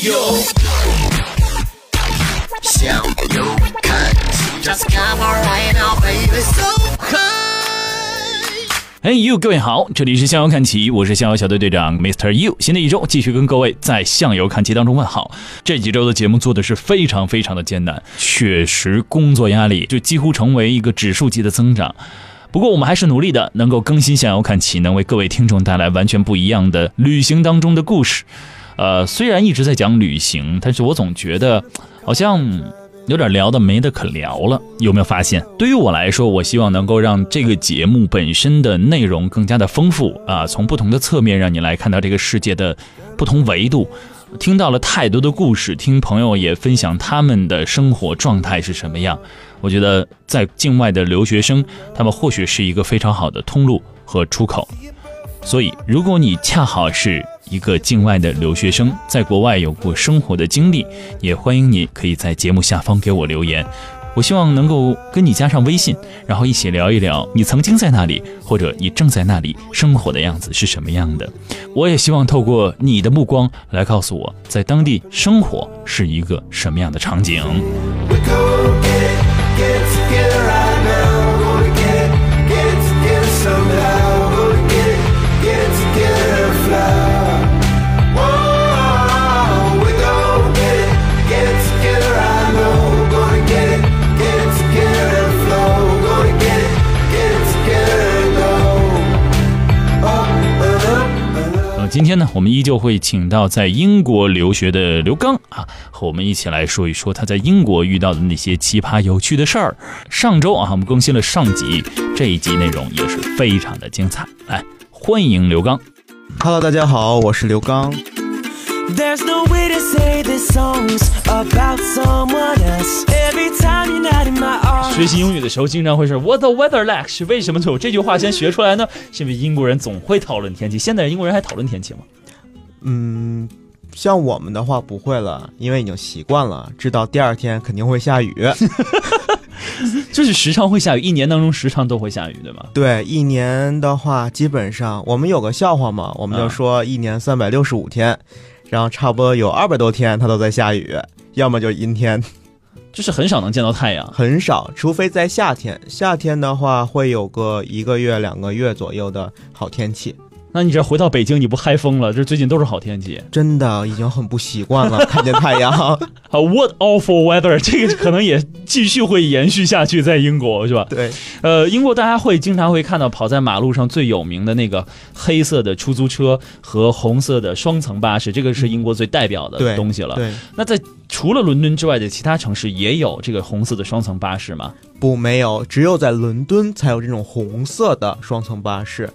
yo，向右看齐，Just come on right now, baby, so high。嘿，you，各位好，这里是向右看齐，我是向右小队队长 Mr. You。新的一周继续跟各位在向右看齐当中问好。这几周的节目做的是非常非常的艰难，确实工作压力就几乎成为一个指数级的增长。不过我们还是努力的，能够更新向右看齐，能为各位听众带来完全不一样的旅行当中的故事。呃，虽然一直在讲旅行，但是我总觉得好像。有点聊的没得可聊了，有没有发现？对于我来说，我希望能够让这个节目本身的内容更加的丰富啊，从不同的侧面让你来看到这个世界的不同维度。听到了太多的故事，听朋友也分享他们的生活状态是什么样。我觉得在境外的留学生，他们或许是一个非常好的通路和出口。所以，如果你恰好是一个境外的留学生，在国外有过生活的经历，也欢迎你可以在节目下方给我留言。我希望能够跟你加上微信，然后一起聊一聊你曾经在那里，或者你正在那里生活的样子是什么样的。我也希望透过你的目光来告诉我在当地生活是一个什么样的场景。今天呢，我们依旧会请到在英国留学的刘刚啊，和我们一起来说一说他在英国遇到的那些奇葩有趣的事儿。上周啊，我们更新了上集，这一集内容也是非常的精彩。来，欢迎刘刚。Hello，大家好，我是刘刚。There's no way to say this song's about someone else. Every time you're not in my arms. 学习英语的时候，经常会是 What the weather like？是为什么有这句话先学出来呢？是因为英国人总会讨论天气。现在英国人还讨论天气吗？嗯，像我们的话不会了，因为已经习惯了，知道第二天肯定会下雨。就是时常会下雨，一年当中时常都会下雨，对吗？对，一年的话，基本上我们有个笑话嘛，我们就说一年三百六十五天。然后差不多有二百多天，它都在下雨，要么就是阴天，就是很少能见到太阳，很少，除非在夏天。夏天的话，会有个一个月、两个月左右的好天气。那你这回到北京，你不嗨疯了？这最近都是好天气，真的已经很不习惯了，看见太阳。啊，What awful weather！这个可能也继续会延续下去，在英国是吧？对，呃，英国大家会经常会看到跑在马路上最有名的那个黑色的出租车和红色的双层巴士，这个是英国最代表的东西了。对，那在除了伦敦之外的其他城市也有这个红色的双层巴士吗？不，没有，只有在伦敦才有这种红色的双层巴士。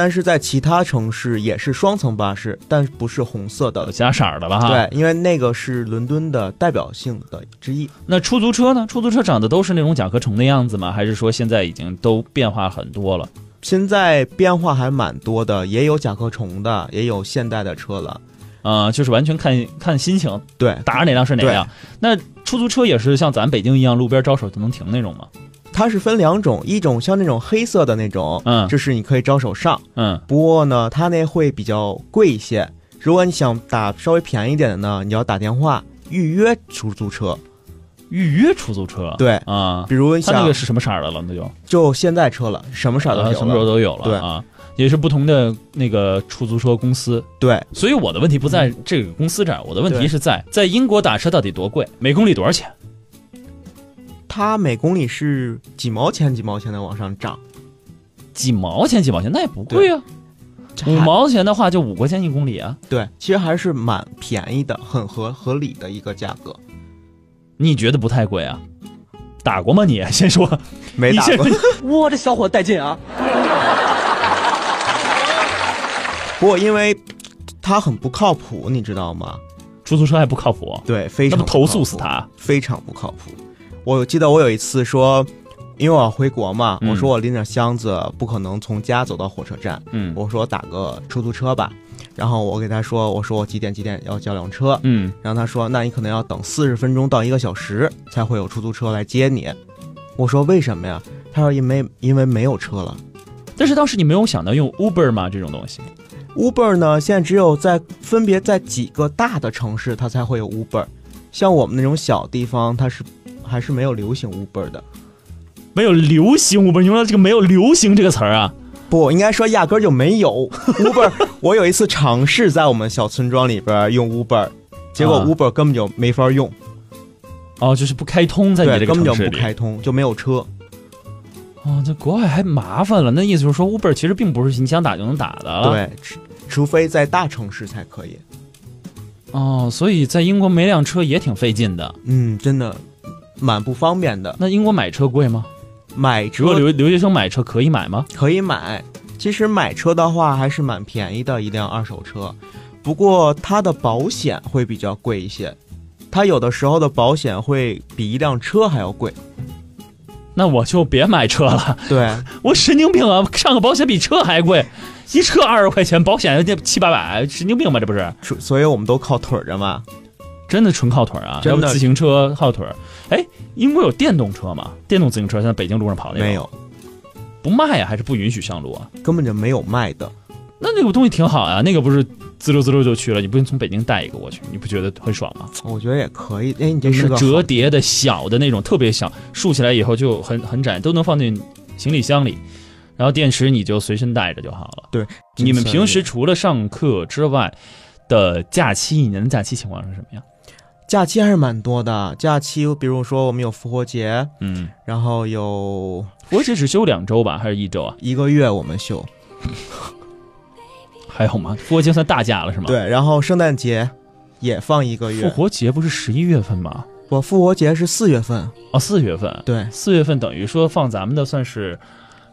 但是在其他城市也是双层巴士，但不是红色的，加色的了哈。对，因为那个是伦敦的代表性的之一。那出租车呢？出租车长得都是那种甲壳虫的样子吗？还是说现在已经都变化很多了？现在变化还蛮多的，也有甲壳虫的，也有现代的车了。啊，就是完全看看心情，对，打着哪辆是哪辆。那出租车也是像咱北京一样，路边招手就能停那种吗？它是分两种，一种像那种黑色的那种，嗯，就是你可以招手上，嗯，不过呢，它那会比较贵一些。如果你想打稍微便宜一点的呢，你要打电话预约出租车，预约出租车，对。啊，比如它那个是什么色的了？那就？就现在车了，什么色都有，什么时候都有了，对。啊，也是不同的那个出租车公司，对。所以我的问题不在这个公司这儿，我的问题是在在英国打车到底多贵，每公里多少钱？它每公里是几毛钱几毛钱的往上涨，几毛钱几毛钱那也不贵啊，五毛钱的话就五块钱一公里啊。对，其实还是蛮便宜的，很合合理的一个价格。你觉得不太贵啊？打过吗？你先说，没打过。哇这小伙带劲啊！不过因为他很不靠谱，你知道吗？出租车还不靠谱？对，非常投诉死他，非常不靠谱。我记得我有一次说，因为我要回国嘛，我说我拎着箱子不可能从家走到火车站，嗯，我说打个出租车吧，然后我给他说，我说我几点几点要叫辆车，嗯，然后他说那你可能要等四十分钟到一个小时才会有出租车来接你，我说为什么呀？他说因为因为没有车了，但是当时你没有想到用 Uber 吗？这种东西，Uber 呢，现在只有在分别在几个大的城市，它才会有 Uber。像我们那种小地方，它是还是没有流行 Uber 的。没有流行 Uber，你说这个没有流行这个词儿啊？不应该说压根儿就没有 Uber。我有一次尝试在我们小村庄里边用 Uber，结果啊 Uber 根本就没法用，哦，就是不开通在这个根本就城市里。不开通，就没有车。哦，在国外还麻烦了。那意思就是说，Uber 其实并不是你想打就能打的了。。对，除除非在大城市才可以。哦，所以在英国没辆车也挺费劲的。嗯，真的蛮不方便的。那英国买车贵吗？买车如果留留学生买车可以买吗？可以买，其实买车的话还是蛮便宜的，一辆二手车。不过它的保险会比较贵一些，它有的时候的保险会比一辆车还要贵。那我就别买车了，对，我神经病啊！上个保险比车还贵，一车二十块钱，保险就七八百，神经病吧？这不是所所以我们都靠腿儿着嘛。真的纯靠腿啊？要不自行车靠腿儿？哎，英国有电动车吗？电动自行车现在北京路上跑那种没有，不卖呀、还是不允许上路啊？根本就没有卖的。那那个东西挺好呀、那个不是滋溜滋溜就去了，你不用从北京带一个过去，你不觉得很爽吗？我觉得也可以。哎，你这是折叠的小的那种，特别小，竖起来以后就很很窄，都能放进行李箱里。然后电池你就随身带着就好了。对，你们平时除了上课之外的假期，一年的假期情况是什么样？假期还是蛮多的。假期比如说我们有复活节，嗯，然后有复活节只休两周吧，还是一周啊？一个月我们休。还有吗？复活节算大假了是吗？，对，然后圣诞节也放一个月复。活节不是十一月份吗？我复活节是四月份，哦，四月份。对，四月份等于说放咱们的算是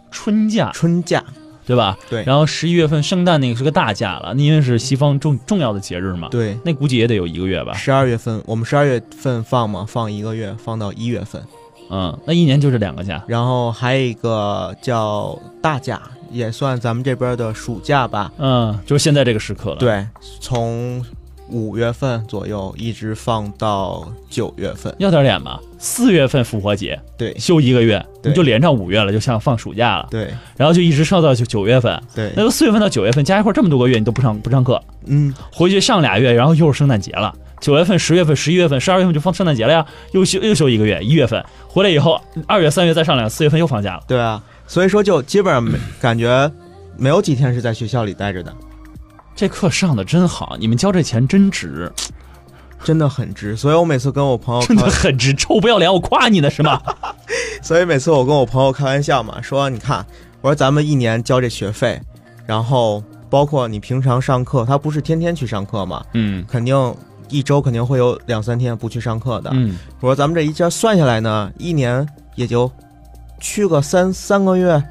春假，春假。对吧？对然后十一月份圣诞那个是个大假了，因为是西方重重要的节日嘛。。对，那估计也得有一个月吧。十二月份我们十二月份放嘛，放一个月，放到一月份。嗯，那一年就这两个假。然后还有一个叫大假，也算咱们这边的暑假吧。嗯，就是现在这个时刻了。，对，从五月份左右一直放到九月份。要点脸吧。四月份复活节对。休一个月，你就连上五月了，就像放暑假了。对。然后就一直上到九九月份，对。那，就四月份到九月份加一块儿这么多个月，你都不上不上课，嗯，回去上俩月，然后又是圣诞节了。九月份、十月份、十一月份、十二月份就放圣诞节了呀，又休又休一个月。一月份。回来以后，二月、三月再上两，四月份又放假了。对啊，所以说就基本上没感觉没有几天是在学校里待着的，这课上的真好，你们交这钱真值，真的很值。所以我每次跟我朋友真的，很值，臭不要脸，我夸你呢是吗？所以每次我跟我朋友开玩笑嘛，说你看，我说咱们一年交这学费，然后包括你平常上课，他不是天天去上课嘛，嗯肯定一周肯定会有两三天不去上课的。嗯，我说咱们这一家算下来呢，一年也就去个三三个月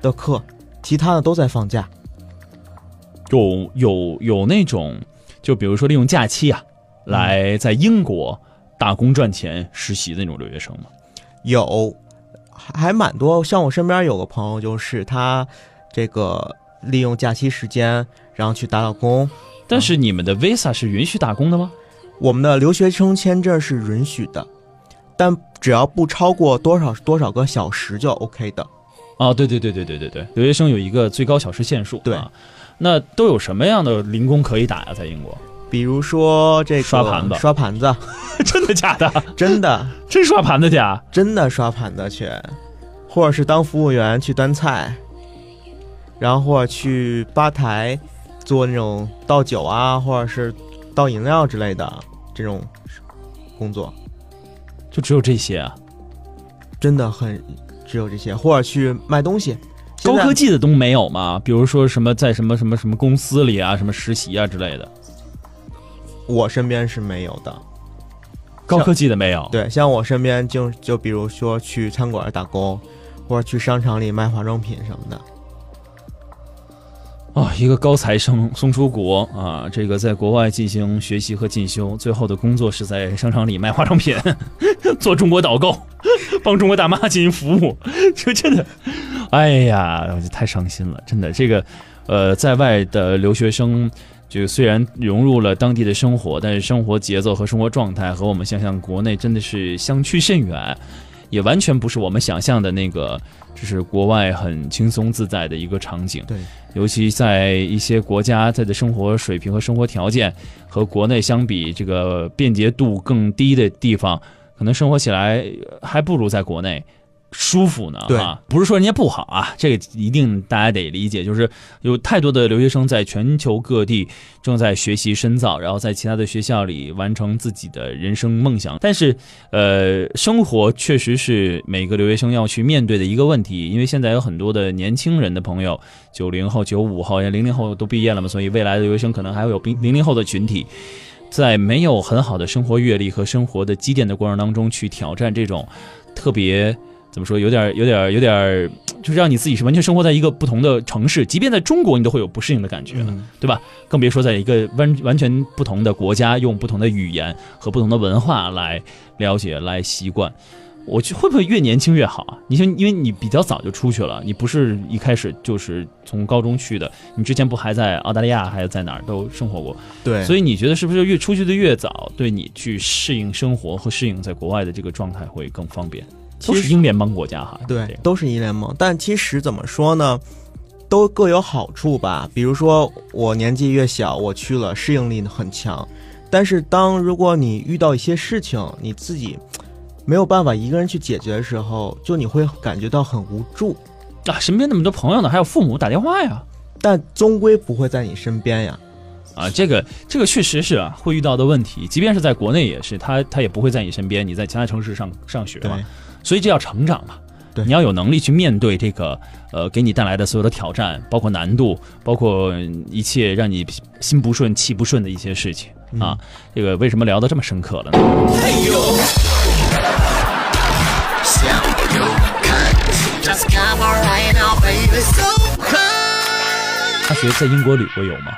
的课，其他的都在放假。有有有那种，就比如说利用假期啊，来在英国打工赚钱实习的那种留学生吗？有，还还蛮多。像我身边有个朋友，就是他这个利用假期时间，然后去打打工。但是你们的 visa 是允许打工的吗？我们的留学生签证是允许的，但只要不超过多少多少个小时就 OK 的。啊，对对对对对对对，留学生有一个最高小时限数。对啊，那都有什么样的零工可以打呀？在英国，比如说这个刷盘子刷盘子，真的假的？真的真刷盘子去啊？真的刷盘子去，或者是当服务员去端菜，然后或者去吧台做那种倒酒啊，或者是倒饮料之类的这种工作，就只有这些啊？真的很只有这些，或者去卖东西。高科技的都没有吗？比如说什么在什么什么什么公司里啊，什么实习啊之类的，我身边是没有的。高科技的没有。对，像我身边就就比如说去餐馆打工，或者去商场里卖化妆品什么的。啊、一个高材生送出国啊，这个在国外进行学习和进修，最后的工作是在商场里卖化妆品，做中国导购，帮中国大妈进行服务，这真的，哎呀，我就太伤心了，真的，这个，呃，在外的留学生。就虽然融入了当地的生活，但是生活节奏和生活状态和我们想象国内真的是相去甚远。也完全不是我们想象的那个，就是国外很轻松自在的一个场景。对，尤其在一些国家，在的生活水平和生活条件和国内相比，这个便捷度更低的地方，可能生活起来还不如在国内。舒服呢，对啊，不是说人家不好啊，这个一定大家得理解，就是有太多的留学生在全球各地正在学习深造，然后在其他的学校里完成自己的人生梦想。但是，呃，生活确实是每个留学生要去面对的一个问题，因为现在有很多的年轻人的朋友，九零后、九五后、零零后都毕业了嘛，所以未来的留学生可能还会有零零零后的群体。在没有很好的生活阅历和生活的积淀的过程当中，去挑战这种特别怎么说，有点、有点、有点，就是让你自己是完全生活在一个不同的城市，即便在中国，你都会有不适应的感觉，嗯对吧？更别说在一个完完全不同的国家，用不同的语言和不同的文化来了解、来习惯。我去会不会越年轻越好啊？你像，因为你比较早就出去了，你不是一开始就是从高中去的，你之前不还在澳大利亚，还有在哪儿都生活过？对，所以你觉得是不是越出去的越早，对你去适应生活和适应在国外的这个状态会更方便？都是英联邦国家哈，这个，对都是英联盟，但其实怎么说呢，都各有好处吧。比如说我年纪越小，我去了适应力很强，但是当如果你遇到一些事情，你自己没有办法一个人去解决的时候，就你会感觉到很无助，啊，身边那么多朋友呢，还有父母打电话呀，但终归不会在你身边呀。啊，这个这个确实是啊，会遇到的问题，即便是在国内也是，他他也不会在你身边，你在其他城市上上学嘛，所以这叫成长嘛。对你要有能力去面对这个，呃，给你带来的所有的挑战，包括难度，包括一切让你心不顺、气不顺的一些事情啊。这个为什么聊得这么深刻了呢？向右看，Just come on right now, baby, so。大学在英国旅过游吗？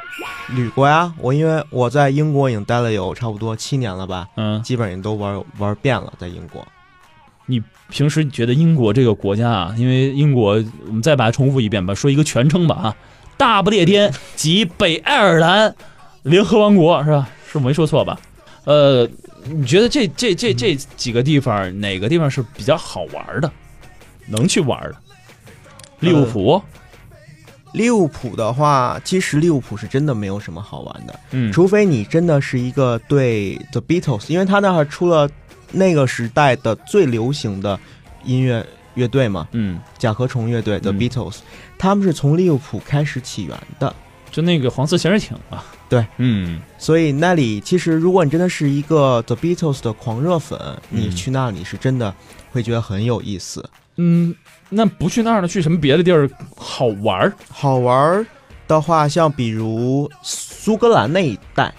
旅过呀，我因为我在英国已经待了有差不多七年了吧，嗯，基本上都玩玩遍了，在英国。你平时觉得英国这个国家啊，因为英国，我们再把它重复一遍吧，说一个全称吧啊，大不列颠及北爱尔兰联合王国是吧？是我没说错吧？呃，你觉得这这这这几个地方哪个地方是比较好玩的，能去玩的？利物浦，利物浦的话，其实利物浦是真的没有什么好玩的，嗯，除非你真的是一个对 The Beatles，因为他那儿出了那个时代的最流行的音乐乐队嘛，嗯，甲壳虫乐队 The 嗯 Beatles，、他们是从利物浦开始起源的，就那个黄色潜水艇嘛，对，嗯，所以那里其实如果你真的是一个 The Beatles 的狂热粉，你嗯去那里是真的会觉得很有意思。嗯，那不去那儿呢？去什么别的地儿好玩儿？好玩儿的话，像比如苏格兰那一带，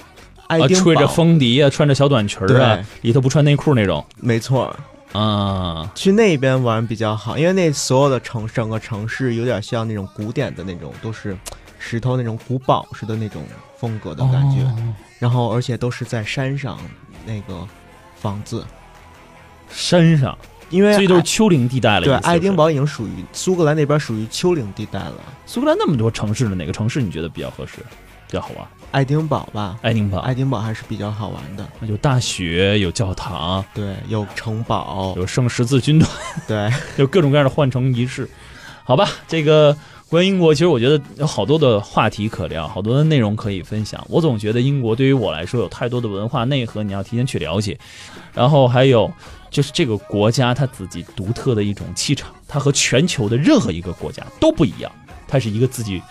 爱啊，丁堡，吹着风笛啊，穿着小短裙儿啊，里头不穿内裤那种。没错，啊。去那边玩比较好，因为那所有的城整个城市有点像那种古典的那种，都是石头那种古堡似的那种风格的感觉，哦。然后而且都是在山上那个房子，山上，因为所以都是丘陵地带了。对爱丁堡已经属于苏格兰那边属于丘陵地带了，苏格兰那么多城市了，哪个城市你觉得比较合适，比较好玩？爱丁堡吧，爱丁堡，爱丁堡还是比较好玩的，有大学，有教堂，对，有城堡，有圣十字军团，对，有各种各样的换乘仪式。好吧，这个关于英国，其实我觉得有好多的话题可聊，好多的内容可以分享。我总觉得英国对于我来说有太多的文化内核，你要提前去了解。然后还有就是这个国家它自己独特的一种气场，它和全球的任何一个国家都不一样，它是一个自己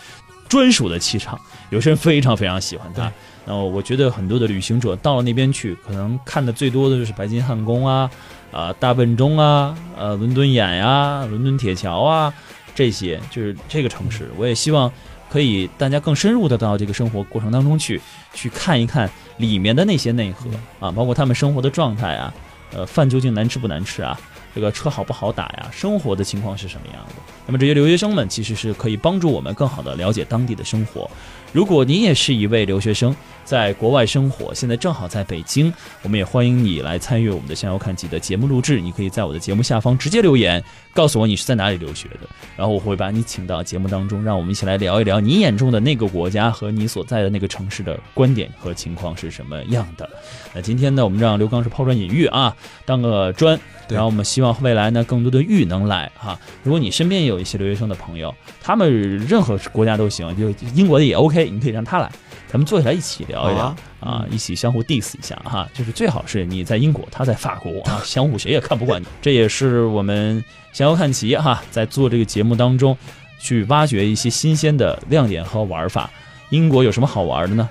专属的气场。有些人非常非常喜欢它。然后我觉得很多的旅行者到了那边去，可能看的最多的就是白金汉宫啊，啊、大笨钟啊，呃，伦敦眼呀、伦敦铁桥啊，这些就是这个城市。我也希望可以大家更深入的到这个生活过程当中去，去看一看里面的那些内核啊，包括他们生活的状态啊，呃，饭究竟难吃不难吃啊，这个车好不好打呀，生活的情况是什么样的。那么这些留学生们其实是可以帮助我们更好的了解当地的生活。如果您也是一位留学生，在国外生活，现在正好在北京，我们也欢迎你来参与我们的《向右看齐》的节目录制。你可以在我的节目下方直接留言，告诉我你是在哪里留学的，然后我会把你请到节目当中，让我们一起来聊一聊你眼中的那个国家和你所在的那个城市的观点和情况是什么样的。那今天呢，我们让刘刚是抛砖引玉啊，当个砖，然后我们希望。望未来呢，更多的玉能来哈。如果你身边也有一些留学生的朋友，他们任何国家都行，就英国的也 OK，你可以让他来，咱们坐下来一起聊一聊啊啊，一起相互 diss 一下哈。就是最好是你在英国，他在法国啊，相互谁也看不惯你。这也是我们向遥看齐哈，在做这个节目当中去挖掘一些新鲜的亮点和玩法。英国有什么好玩的呢？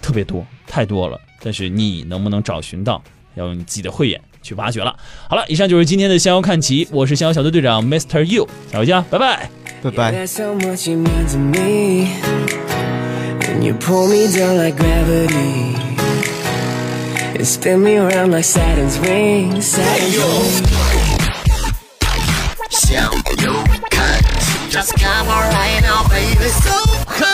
特别多，太多了。但是你能不能找寻到，要用你自己的慧眼去挖掘了。好了，以上就是今天的逍遥看齐，我是逍遥小队队长 Mr. You，下回见啊，拜拜。拜拜。That's how much you mean to me. And you pull me down like gravity. And spin me around like Saturn's rings. Saturn's rings. 向右看齐，Just come right now, baby. So